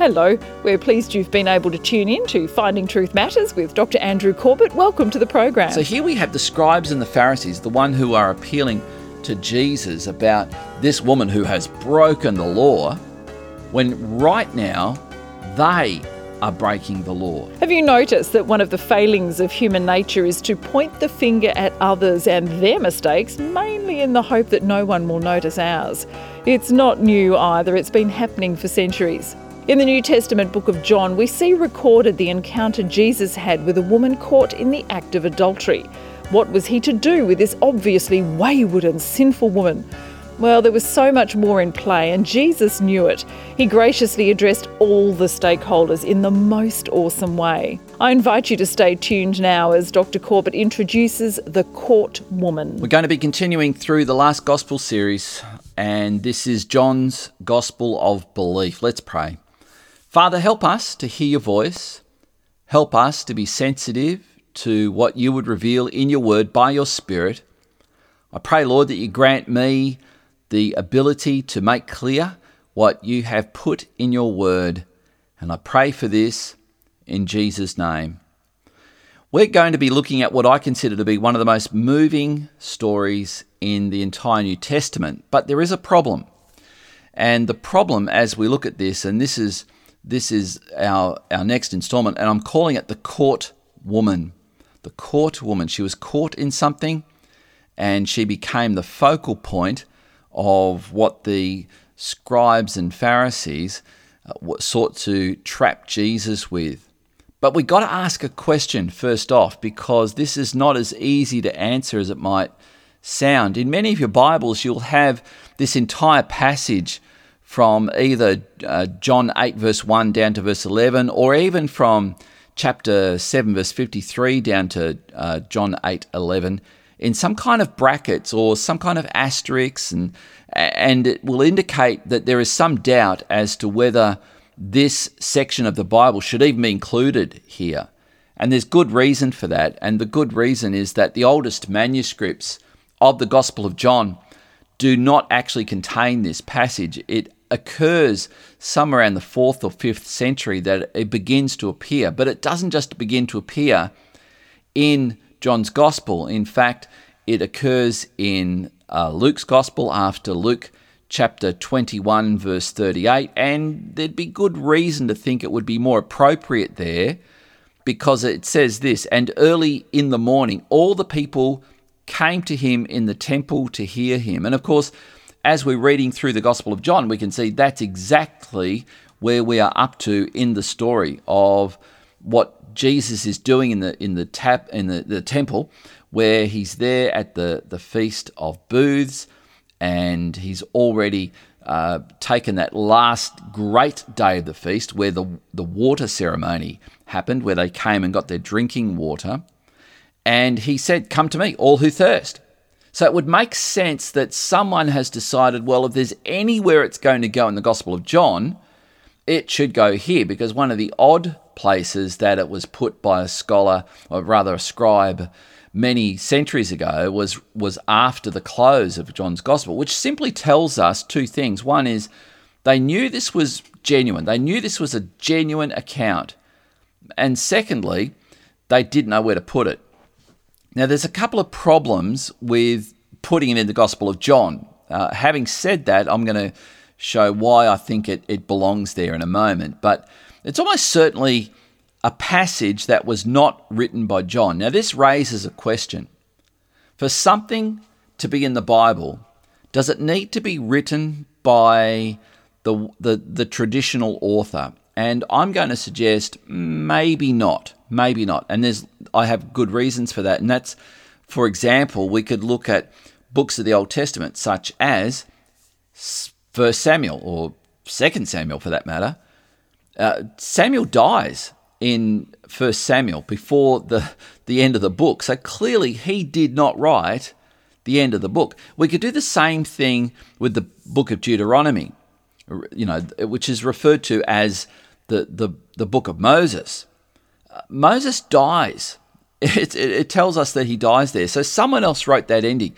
Hello, we're pleased you've been able to tune in to Finding Truth Matters with Dr. Andrew Corbett. Welcome to the program. So here we have the scribes and the Pharisees, the one who are appealing to Jesus about this woman who has broken the law, when right now they are breaking the law. Have you noticed that one of the failings of human nature is to point the finger at others and their mistakes, mainly in the hope that no one will notice ours? It's not new either, it's been happening for centuries. In the New Testament book of John, we see recorded the encounter Jesus had with a woman caught in the act of adultery. What was he to do with this obviously wayward and sinful woman? Well, there was so much more in play, and Jesus knew it. He graciously addressed all the stakeholders in the most awesome way. I invite you to stay tuned now as Dr. Corbett introduces the caught woman. We're going to be continuing through the last gospel series, and this is John's Gospel of Belief. Let's pray. Father, help us to hear your voice. Help us to be sensitive to what you would reveal in your word by your Spirit. I pray, Lord, that you grant me the ability to make clear what you have put in your word. And I pray for this in Jesus' name. We're going to be looking at what I consider to be one of the most moving stories in the entire New Testament. But there is a problem. And the problem, as we look at this, and this is this is our, our next installment, and I'm calling it The Caught Woman. The Caught Woman. She was caught in something, and she became the focal point of what the scribes and Pharisees uh, sought to trap Jesus with. But we got to ask a question first off because this is not as easy to answer as it might sound. In many of your Bibles, you'll have this entire passage from either uh, John 8, verse 1 down to verse 11, or even from chapter 7, verse 53 down to uh, John 8, 11, in some kind of brackets or some kind of asterisks, and, and it will indicate that there is some doubt as to whether this section of the Bible should even be included here. And there's good reason for that. And the good reason is that the oldest manuscripts of the Gospel of John do not actually contain this passage. It occurs somewhere around the fourth or fifth century that it begins to appear. But it doesn't just begin to appear in John's Gospel. In fact, it occurs in uh, Luke's Gospel after Luke chapter 21, verse 38. And there'd be good reason to think it would be more appropriate there because it says this And early in the morning, all the people came to him in the temple to hear him. And of course, as we're reading through the Gospel of John, we can see that's exactly where we are up to in the story of what Jesus is doing in the in the tap in the, the temple, where he's there at the, the feast of booths, and he's already uh, taken that last great day of the feast where the the water ceremony happened, where they came and got their drinking water, and he said, "Come to me, all who thirst." So it would make sense that someone has decided, well, if there's anywhere it's going to go in the Gospel of John, it should go here because one of the odd places that it was put by a scholar, or rather a scribe, many centuries ago was was after the close of John's Gospel, which simply tells us two things. One is they knew this was genuine. They knew this was a genuine account. And secondly, they didn't know where to put it. Now, there's a couple of problems with putting it in the Gospel of John. Uh, having said that, I'm going to show why I think it, it belongs there in a moment. But it's almost certainly a passage that was not written by John. Now, this raises a question. For something to be in the Bible, does it need to be written by the, the, the traditional author? And I'm going to suggest maybe not, maybe not. And there's I have good reasons for that. And that's, for example, we could look at books of the Old Testament, such as First Samuel or Second Samuel, for that matter. Uh, Samuel dies in First Samuel before the the end of the book, so clearly he did not write the end of the book. We could do the same thing with the book of Deuteronomy, you know, which is referred to as the, the, the book of Moses. Uh, Moses dies. It, it, it tells us that he dies there. So someone else wrote that ending.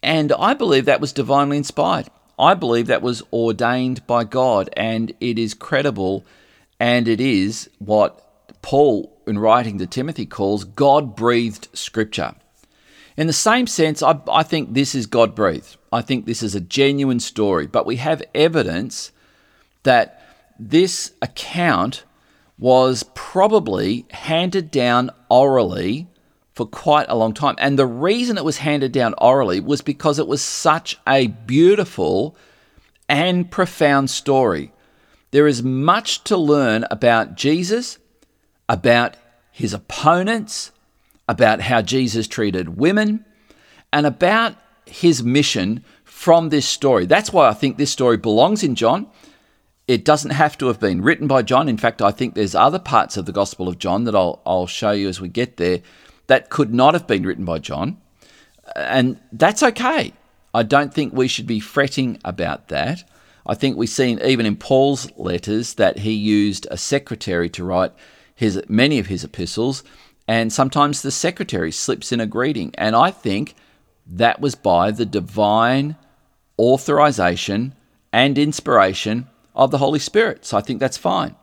And I believe that was divinely inspired. I believe that was ordained by God and it is credible and it is what Paul, in writing to Timothy, calls God breathed scripture. In the same sense, I, I think this is God breathed. I think this is a genuine story, but we have evidence that this account was probably handed down orally for quite a long time. And the reason it was handed down orally was because it was such a beautiful and profound story. There is much to learn about Jesus, about his opponents, about how Jesus treated women, and about his mission from this story. That's why I think this story belongs in John. It doesn't have to have been written by John. In fact, I think there's other parts of the Gospel of John that I'll, I'll show you as we get there that could not have been written by John. And that's okay. I don't think we should be fretting about that. I think we've seen even in Paul's letters that he used a secretary to write his many of his epistles, and sometimes the secretary slips in a greeting. And I think that was by the divine authorization and inspiration of the Holy Spirit. So I think that's fine.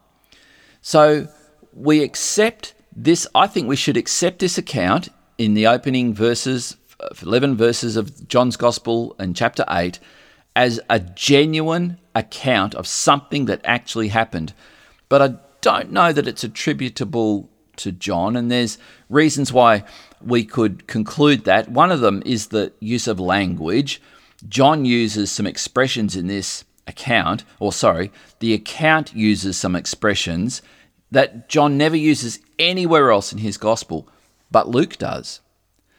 So we accept this. I think we should accept this account in the opening verses, 11 verses of John's Gospel in chapter 8 as a genuine account of something that actually happened. But I don't know that it's attributable to John, and there's reasons why we could conclude that. One of them is the use of language. John uses some expressions in this account, or sorry, the account uses some expressions that John never uses anywhere else in his gospel, but Luke does.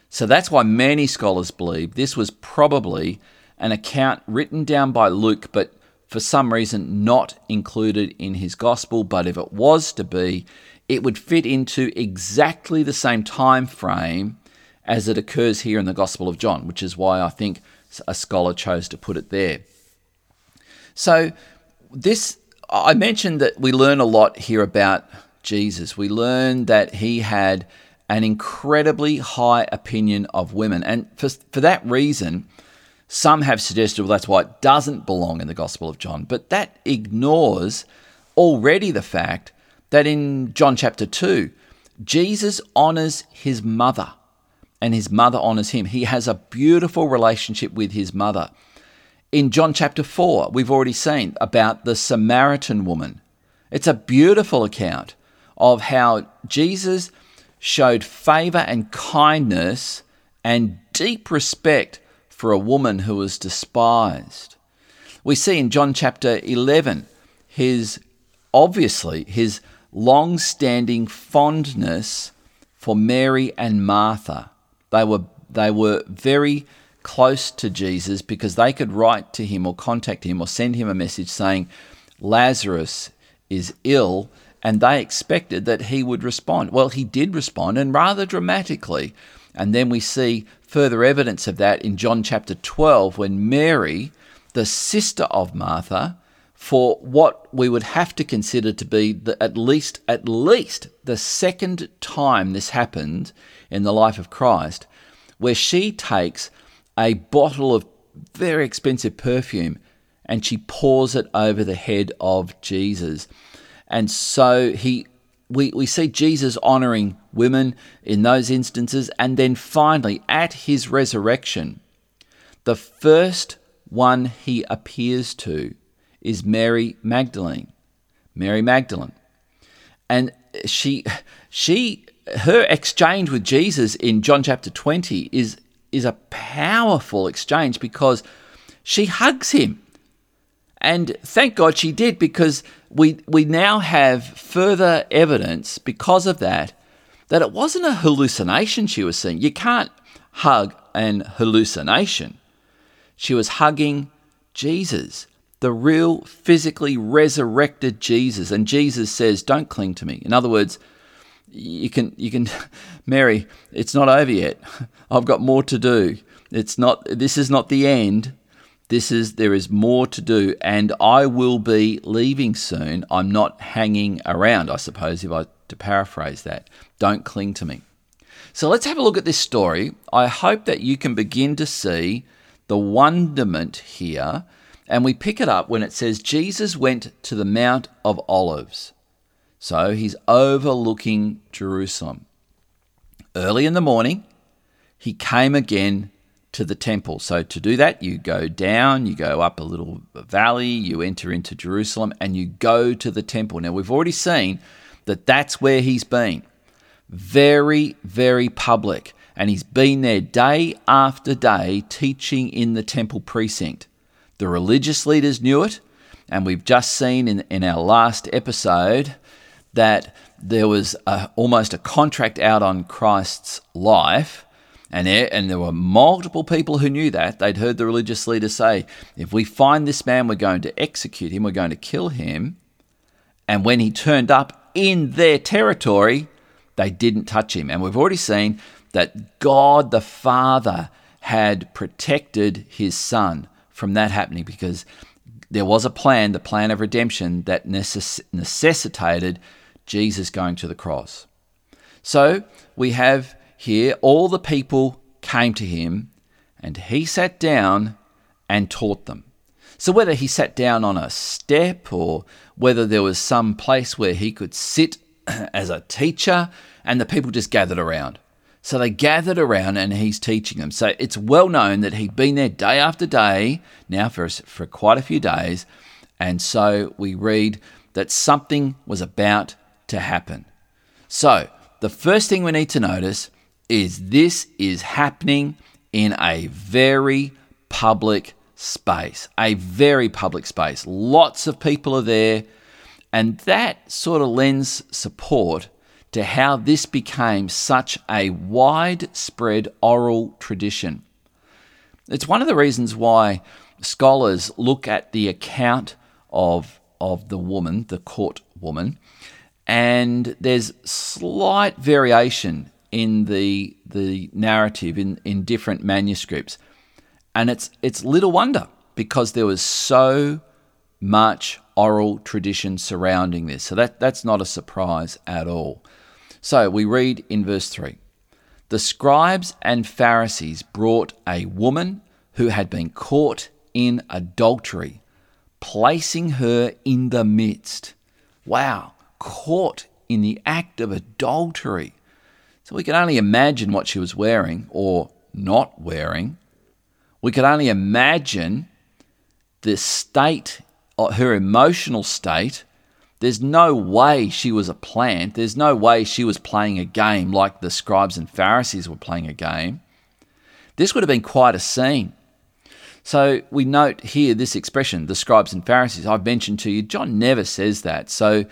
So that's why many scholars believe this was probably an account written down by Luke, but for some reason not included in his gospel. But if it was to be, it would fit into exactly the same time frame as it occurs here in the Gospel of John, which is why I think a scholar chose to put it there. So, this I mentioned that we learn a lot here about Jesus. We learn that he had an incredibly high opinion of women, and for, for that reason, some have suggested well, that's why it doesn't belong in the Gospel of John, but that ignores already the fact that in John chapter 2, Jesus honors his mother and his mother honors him. He has a beautiful relationship with his mother. In John chapter 4, we've already seen about the Samaritan woman. It's a beautiful account of how Jesus showed favor and kindness and deep respect for a woman who was despised. We see in John chapter 11 his obviously his long standing fondness for Mary and Martha. They were, they were very close to Jesus because they could write to him or contact him or send him a message saying, Lazarus is ill, and they expected that he would respond. Well, he did respond, and rather dramatically. And then we see further evidence of that in John chapter 12 when Mary, the sister of Martha, for what we would have to consider to be the, at least at least the second time this happened in the life of Christ, where she takes a bottle of very expensive perfume and she pours it over the head of Jesus. And so he we, we see Jesus honoring women in those instances. And then finally, at his resurrection, the first one he appears to is Mary Magdalene. Mary Magdalene. And she, she, her exchange with Jesus in John chapter 20 is, is a powerful exchange because she hugs him. And thank God she did because we, we now have further evidence because of that that it wasn't a hallucination she was seeing. You can't hug an hallucination. She was hugging Jesus, the real physically resurrected Jesus. And Jesus says, Don't cling to me. In other words, you can, you can, Mary, it's not over yet. I've got more to do. It's not, this is not the end. This is there is more to do, and I will be leaving soon. I'm not hanging around, I suppose, if I to paraphrase that. Don't cling to me. So let's have a look at this story. I hope that you can begin to see the wonderment here. And we pick it up when it says Jesus went to the Mount of Olives. So he's overlooking Jerusalem. Early in the morning, he came again to the temple. So to do that, you go down, you go up a little valley, you enter into Jerusalem, and you go to the temple. Now, we've already seen that that's where he's been. Very, very public. And he's been there day after day teaching in the temple precinct. The religious leaders knew it, and we've just seen in, in our last episode that there was a, almost a contract out on Christ's life. And there, and there were multiple people who knew that. They'd heard the religious leaders say, if we find this man, we're going to execute him, we're going to kill him. And when he turned up in their territory, they didn't touch him. And we've already seen that God the Father had protected his son from that happening because there was a plan, the plan of redemption, that necess- necessitated Jesus going to the cross. So we have here all the people came to him, and he sat down and taught them. So whether he sat down on a step or whether there was some place where he could sit as a teacher and the people just gathered around. So they gathered around and he's teaching them. So it's well known that he'd been there day after day, now for, for quite a few days. And so we read that something was about to happen. So the first thing we need to notice is this is happening in a very public space, a very public space. Lots of people are there. And that sort of lends support to how this became such a widespread oral tradition. It's one of the reasons why scholars look at the account of, of the woman, the caught woman, and there's slight variation in the, the narrative in, in different manuscripts. And it's, it's little wonder because there was so much oral tradition surrounding this. So that, that's not a surprise at all. So we read in verse 3 The scribes and Pharisees brought a woman who had been caught in adultery, placing her in the midst. Wow, caught in the act of adultery. So we can only imagine what she was wearing or not wearing. We can only imagine the state, uh, her emotional state there's no way she was a plant. There's no way she was playing a game like the scribes and Pharisees were playing a game. This would have been quite a scene. So we note here this expression, the scribes and Pharisees. I've mentioned to you, John never says that. So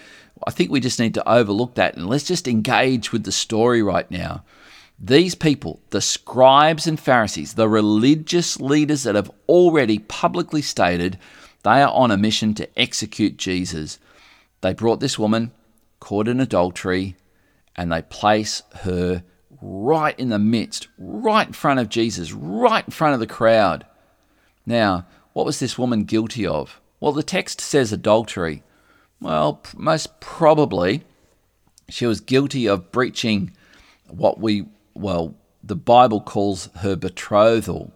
I think we just need to overlook that and let's just engage with the story right now. These people, the scribes and Pharisees, the religious leaders that have already publicly stated they are on a mission to execute Jesus. They brought this woman caught in adultery and they place her right in the midst, right in front of Jesus, right in front of the crowd. Now, what was this woman guilty of? Well, the text says adultery. Well, most probably she was guilty of breaching what we, well, the Bible calls her betrothal.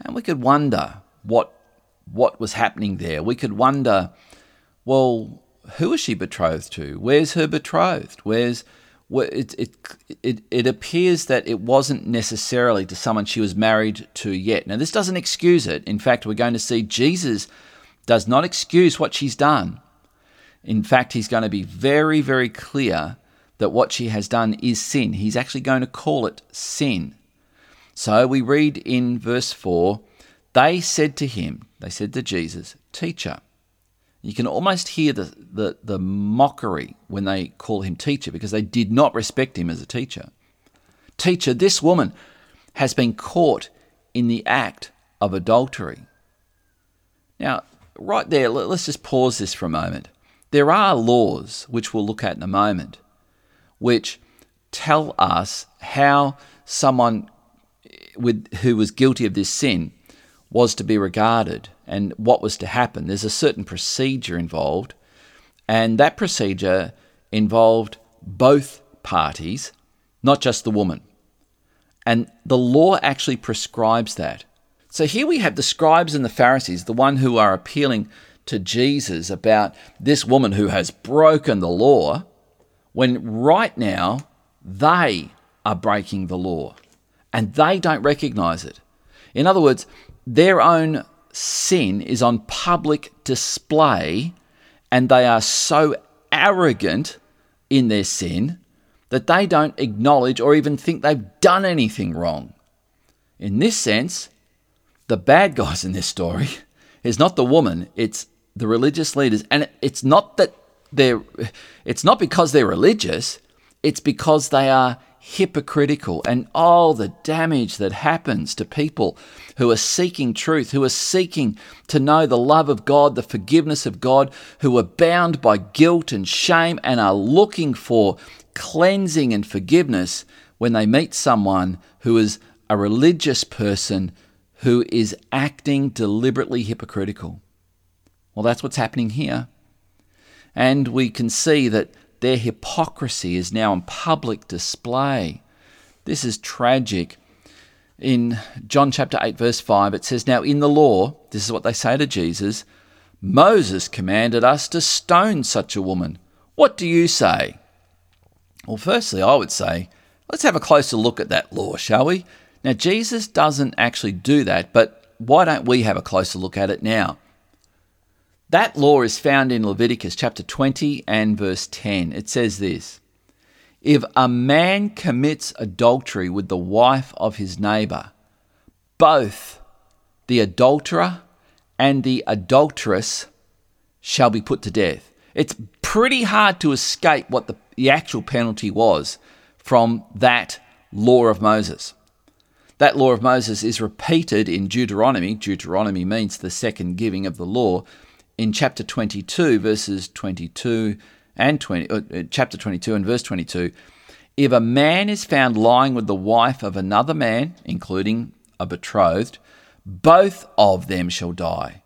And we could wonder what what was happening there. We could wonder, well, who is she betrothed to? Where's her betrothed? Where's it, it, it, it appears that it wasn't necessarily to someone she was married to yet. Now, this doesn't excuse it. In fact, we're going to see Jesus does not excuse what she's done. In fact, he's going to be very, very clear that what she has done is sin. He's actually going to call it sin. So we read in verse 4 they said to him, they said to Jesus, Teacher, you can almost hear the, the, the mockery when they call him teacher because they did not respect him as a teacher. Teacher, this woman has been caught in the act of adultery. Now, right there, let's just pause this for a moment. There are laws, which we'll look at in a moment, which tell us how someone with, who was guilty of this sin was to be regarded and what was to happen. There's a certain procedure involved, and that procedure involved both parties, not just the woman. And the law actually prescribes that. So here we have the scribes and the Pharisees, the one who are appealing to Jesus about this woman who has broken the law when right now they are breaking the law and they don't recognize it. In other words, their own sin is on public display and they are so arrogant in their sin that they don't acknowledge or even think they've done anything wrong. In this sense, the bad guys in this story is not the woman, it's the religious leaders. And it's not that they're, it's not because they're religious, it's because they are hypocritical and all the damage that happens to people who are seeking truth, who are seeking to know the love of God, the forgiveness of God, who are bound by guilt and shame and are looking for cleansing and forgiveness when they meet someone who is a religious person who is acting deliberately hypocritical. Well, that's what's happening here. And we can see that their hypocrisy is now on public display. This is tragic. In John chapter 8, verse 5, it says, Now in the law, this is what they say to Jesus Moses commanded us to stone such a woman. What do you say? Well, firstly, I would say, let's have a closer look at that law, shall we? Now, Jesus doesn't actually do that, but why don't we have a closer look at it now? That law is found in Leviticus chapter 20 and verse 10. It says this If a man commits adultery with the wife of his neighbor, both the adulterer and the adulteress shall be put to death. It's pretty hard to escape what the, the actual penalty was from that law of Moses. That law of Moses is repeated in Deuteronomy. Deuteronomy means the second giving of the law in chapter 22, verses 22 and 20, uh, uh, chapter 22 and verse 22, if a man is found lying with the wife of another man, including a betrothed, both of them shall die.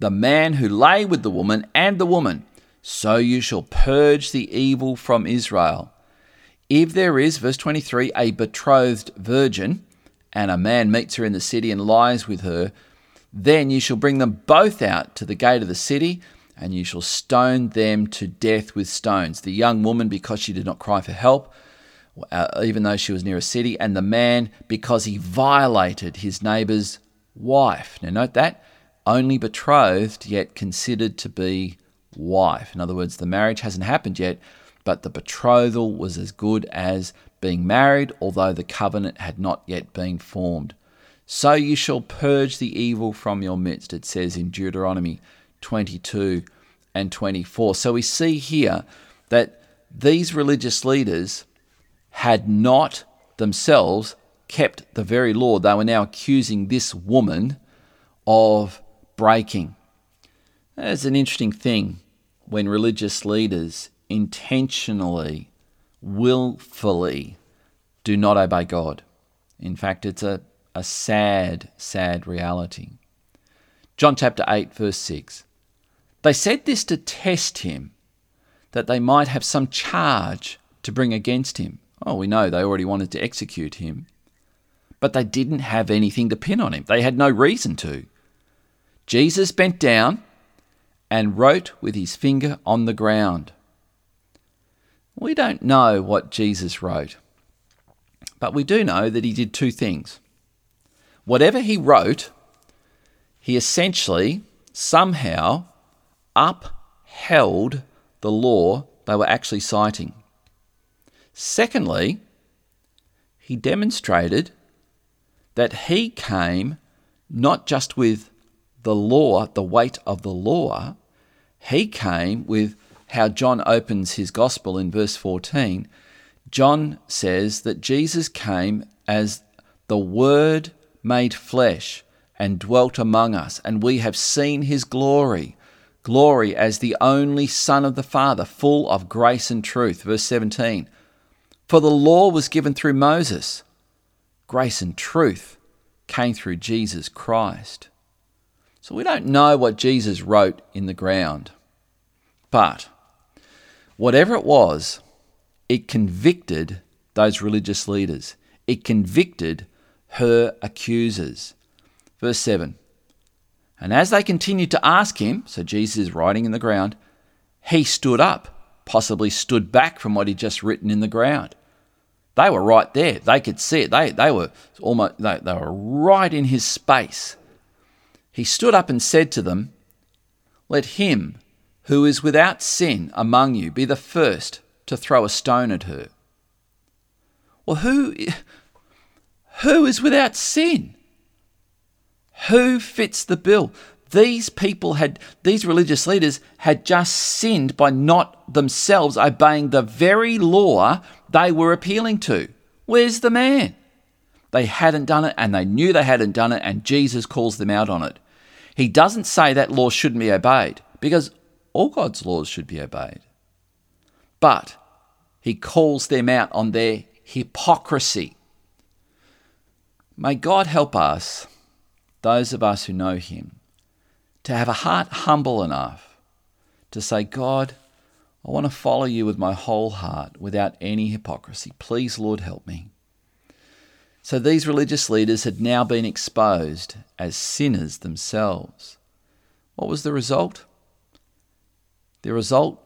The man who lay with the woman and the woman. So you shall purge the evil from Israel. If there is, verse 23, a betrothed virgin, and a man meets her in the city and lies with her, then you shall bring them both out to the gate of the city, and you shall stone them to death with stones. The young woman, because she did not cry for help, uh, even though she was near a city, and the man, because he violated his neighbour's wife. Now, note that only betrothed, yet considered to be wife. In other words, the marriage hasn't happened yet, but the betrothal was as good as being married, although the covenant had not yet been formed. So you shall purge the evil from your midst, it says in Deuteronomy 22 and 24. So we see here that these religious leaders had not themselves kept the very law they were now accusing this woman of breaking. It's an interesting thing when religious leaders intentionally, willfully do not obey God. In fact, it's a a sad, sad reality. John chapter 8, verse 6. They said this to test him, that they might have some charge to bring against him. Oh, we know they already wanted to execute him. But they didn't have anything to pin on him, they had no reason to. Jesus bent down and wrote with his finger on the ground. We don't know what Jesus wrote, but we do know that he did two things whatever he wrote, he essentially somehow upheld the law they were actually citing. Secondly, he demonstrated that he came not just with the law, the weight of the law, he came with how John opens his gospel in verse 14. John says that Jesus came as the Word made flesh and dwelt among us, and we have seen his glory. Glory as the only Son of the Father, full of grace and truth. Verse 17. For the law was given through Moses, grace and truth came through Jesus Christ. So we don't know what Jesus wrote in the ground. But whatever it was, it convicted those religious leaders. It convicted her accusers. Verse 7 And as they continued to ask him, so Jesus is writing in the ground, he stood up, possibly stood back from what he'd just written in the ground. They were right there. They could see it. They, they were almost they, they were right in his space. He stood up and said to them, Let him who is without sin among you be the first to throw a stone at her. Well, who, who is without sin? Who fits the bill? These people had, these religious leaders had just sinned by not themselves obeying the very law they were appealing to. Where's the man? They hadn't done it and they knew they hadn't done it, and Jesus calls them out on it. He doesn't say that law shouldn't be obeyed because all God's laws should be obeyed. But he calls them out on their hypocrisy. May God help us those of us who know Him, to have a heart humble enough to say, God, I want to follow you with my whole heart without any hypocrisy. Please, Lord, help me. So these religious leaders had now been exposed as sinners themselves. What was the result? The result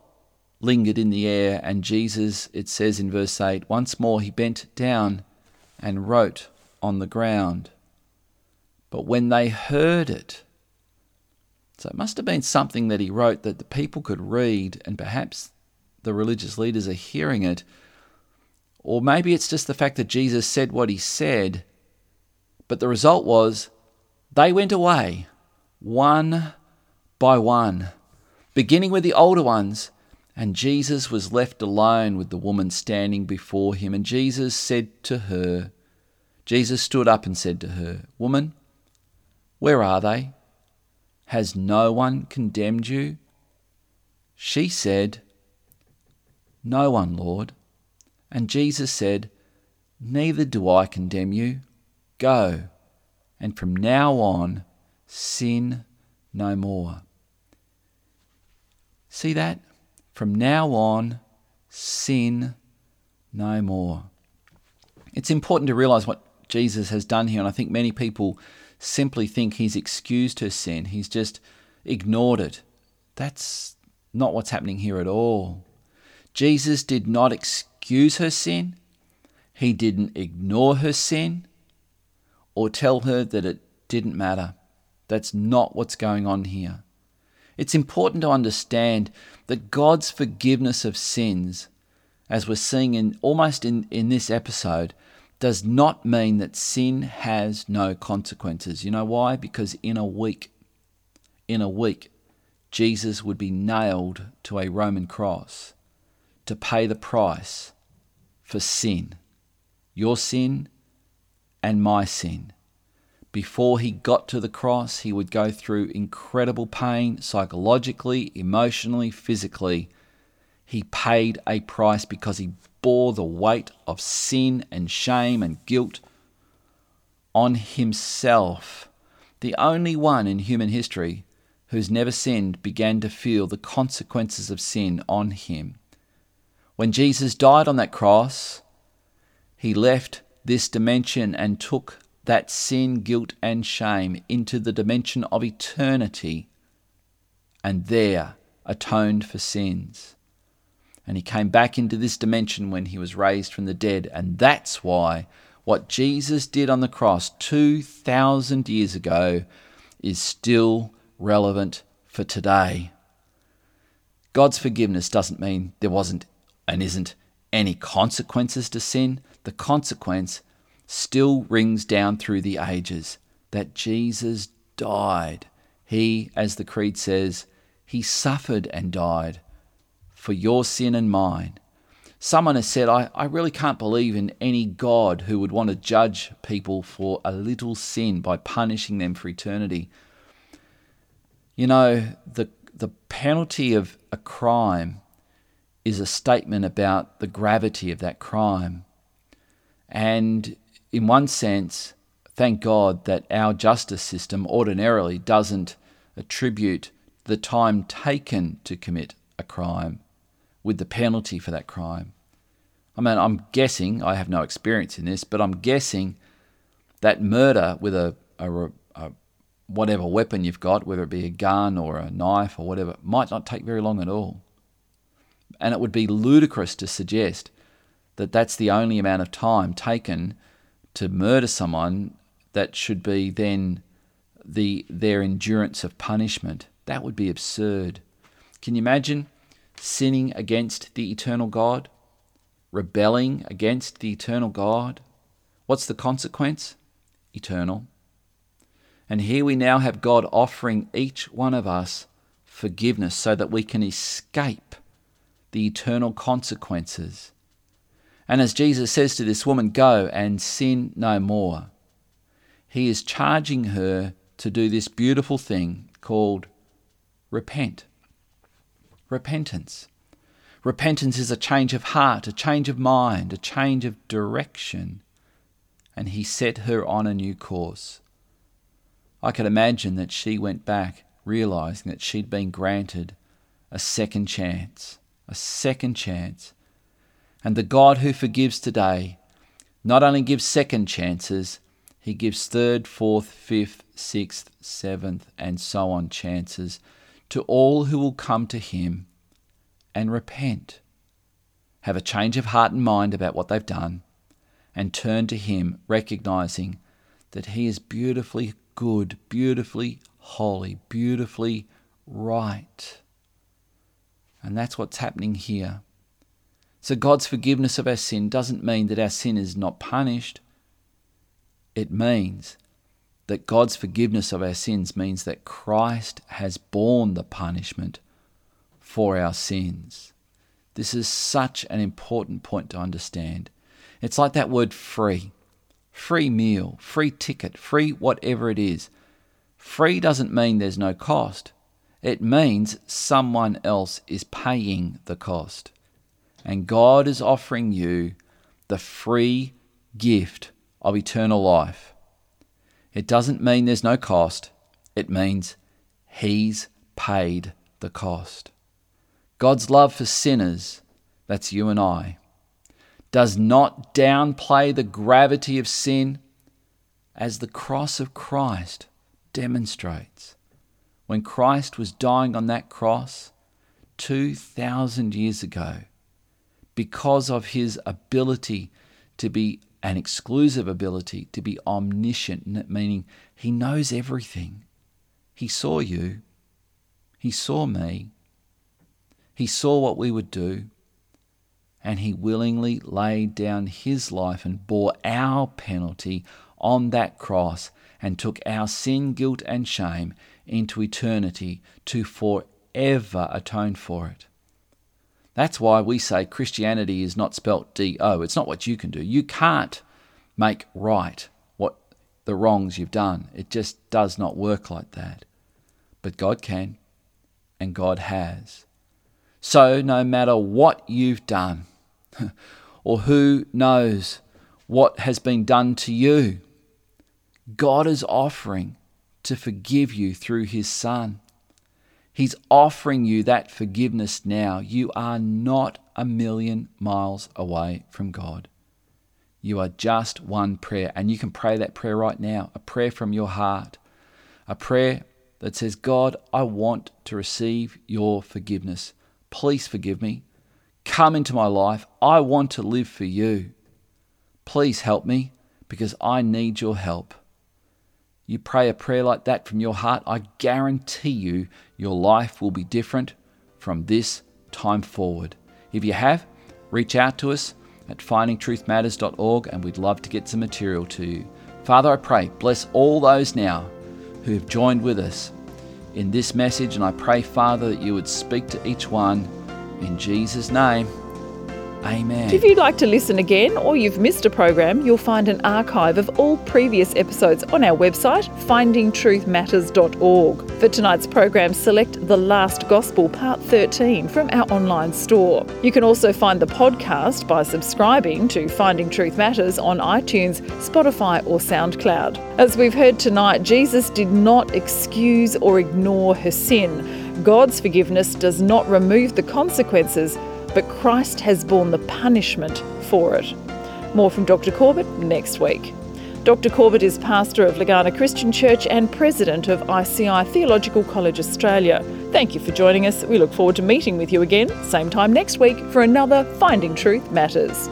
lingered in the air, and Jesus, it says in verse 8, once more he bent down and wrote on the ground. But when they heard it, so it must have been something that he wrote that the people could read, and perhaps the religious leaders are hearing it. Or maybe it's just the fact that Jesus said what he said, but the result was they went away one by one, beginning with the older ones. And Jesus was left alone with the woman standing before him. And Jesus said to her, Jesus stood up and said to her, Woman, where are they? Has no one condemned you? She said, No one, Lord. And Jesus said, Neither do I condemn you. Go, and from now on, sin no more. See that? From now on, sin no more. It's important to realize what Jesus has done here, and I think many people simply think he's excused her sin. He's just ignored it. That's not what's happening here at all. Jesus did not excuse her sin. He didn't ignore her sin or tell her that it didn't matter. That's not what's going on here. It's important to understand that God's forgiveness of sins, as we're seeing in almost in, in this episode, does not mean that sin has no consequences. You know why? Because in a week, in a week, Jesus would be nailed to a Roman cross to pay the price for sin, your sin and my sin. Before he got to the cross, he would go through incredible pain psychologically, emotionally, physically. He paid a price because he bore the weight of sin and shame and guilt on himself. The only one in human history who's never sinned began to feel the consequences of sin on him. When Jesus died on that cross, he left this dimension and took that sin, guilt, and shame into the dimension of eternity and there atoned for sins. And he came back into this dimension when he was raised from the dead. And that's why what Jesus did on the cross 2,000 years ago is still relevant for today. God's forgiveness doesn't mean there wasn't and isn't any consequences to sin. The consequence still rings down through the ages that Jesus died. He, as the Creed says, he suffered and died for your sin and mine. Someone has said, I, I really can't believe in any God who would want to judge people for a little sin by punishing them for eternity. You know, the, the penalty of a crime is a statement about the gravity of that crime. And in one sense, thank God that our justice system ordinarily doesn't attribute the time taken to commit a crime with the penalty for that crime. I mean, I'm guessing, I have no experience in this, but I'm guessing that murder with a, a, a whatever weapon you've got, whether it be a gun or a knife or whatever, might not take very long at all. And it would be ludicrous to suggest that that's the only amount of time taken to murder someone that should be then the their endurance of punishment. That would be absurd. Can you imagine sinning against the eternal God? Rebelling against the eternal God? What's the consequence? Eternal. And here we now have God offering each one of us forgiveness so that we can escape the eternal consequences. And as Jesus says to this woman, Go and sin no more, he is charging her to do this beautiful thing called repent. Repentance. Repentance is a change of heart, a change of mind, a change of direction. And he set her on a new course. I could imagine that she went back realizing that she'd been granted a second chance, a second chance. And the God who forgives today not only gives second chances, he gives third, fourth, fifth, sixth, seventh, and so on chances to all who will come to him and repent, have a change of heart and mind about what they've done, and turn to him, recognizing that he is beautifully good, beautifully holy, beautifully right. And that's what's happening here. So, God's forgiveness of our sin doesn't mean that our sin is not punished. It means that God's forgiveness of our sins means that Christ has borne the punishment for our sins. This is such an important point to understand. It's like that word free free meal, free ticket, free whatever it is. Free doesn't mean there's no cost. It means someone else is paying the cost. And God is offering you the free gift of eternal life. It doesn't mean there's no cost, it means He's paid the cost. God's love for sinners, that's you and I, does not downplay the gravity of sin as the cross of Christ demonstrates. When Christ was dying on that cross 2,000 years ago, because of his ability to be an exclusive ability, to be omniscient, meaning he knows everything. He saw you, he saw me, he saw what we would do and he willingly laid down his life and bore our penalty on that cross and took our sin, guilt, and shame into eternity to forever atone for it. That's why we say Christianity is not spelt D O. It's not what you can do. You can't make right what the wrongs you've done. It just does not work like that. But God can, and God has. So, no matter what you've done, or who knows what has been done to you. God is offering to forgive you through His Son. He's offering you that forgiveness now. You are not a million miles away from God. You are just one prayer, and you can pray that prayer right now a prayer from your heart, a prayer that says, God, I want to receive your forgiveness. Please forgive me. Come into my life. I want to live for you. Please help me because I need your help. You pray a prayer like that from your heart, I guarantee you your life will be different from this time forward. If you have, reach out to us at findingtruthmatters.org and we'd love to get some material to you. Father, I pray, bless all those now who have joined with us in this message, and I pray, Father, that you would speak to each one in Jesus' name, Amen. If you'd like to listen again or you've missed a program, you'll find an archive of all previous episodes on our website, findingtruthmatters.org. For tonight's program, select The Last Gospel, Part 13 from our online store. You can also find the podcast by subscribing to Finding Truth Matters on iTunes, Spotify, or SoundCloud. As we've heard tonight, Jesus did not excuse or ignore her sin. God's forgiveness does not remove the consequences, but Christ has borne the punishment for it. More from Dr. Corbett next week. Dr. Corbett is pastor of Legana Christian Church and president of ICI Theological College Australia. Thank you for joining us. We look forward to meeting with you again, same time next week, for another Finding Truth Matters.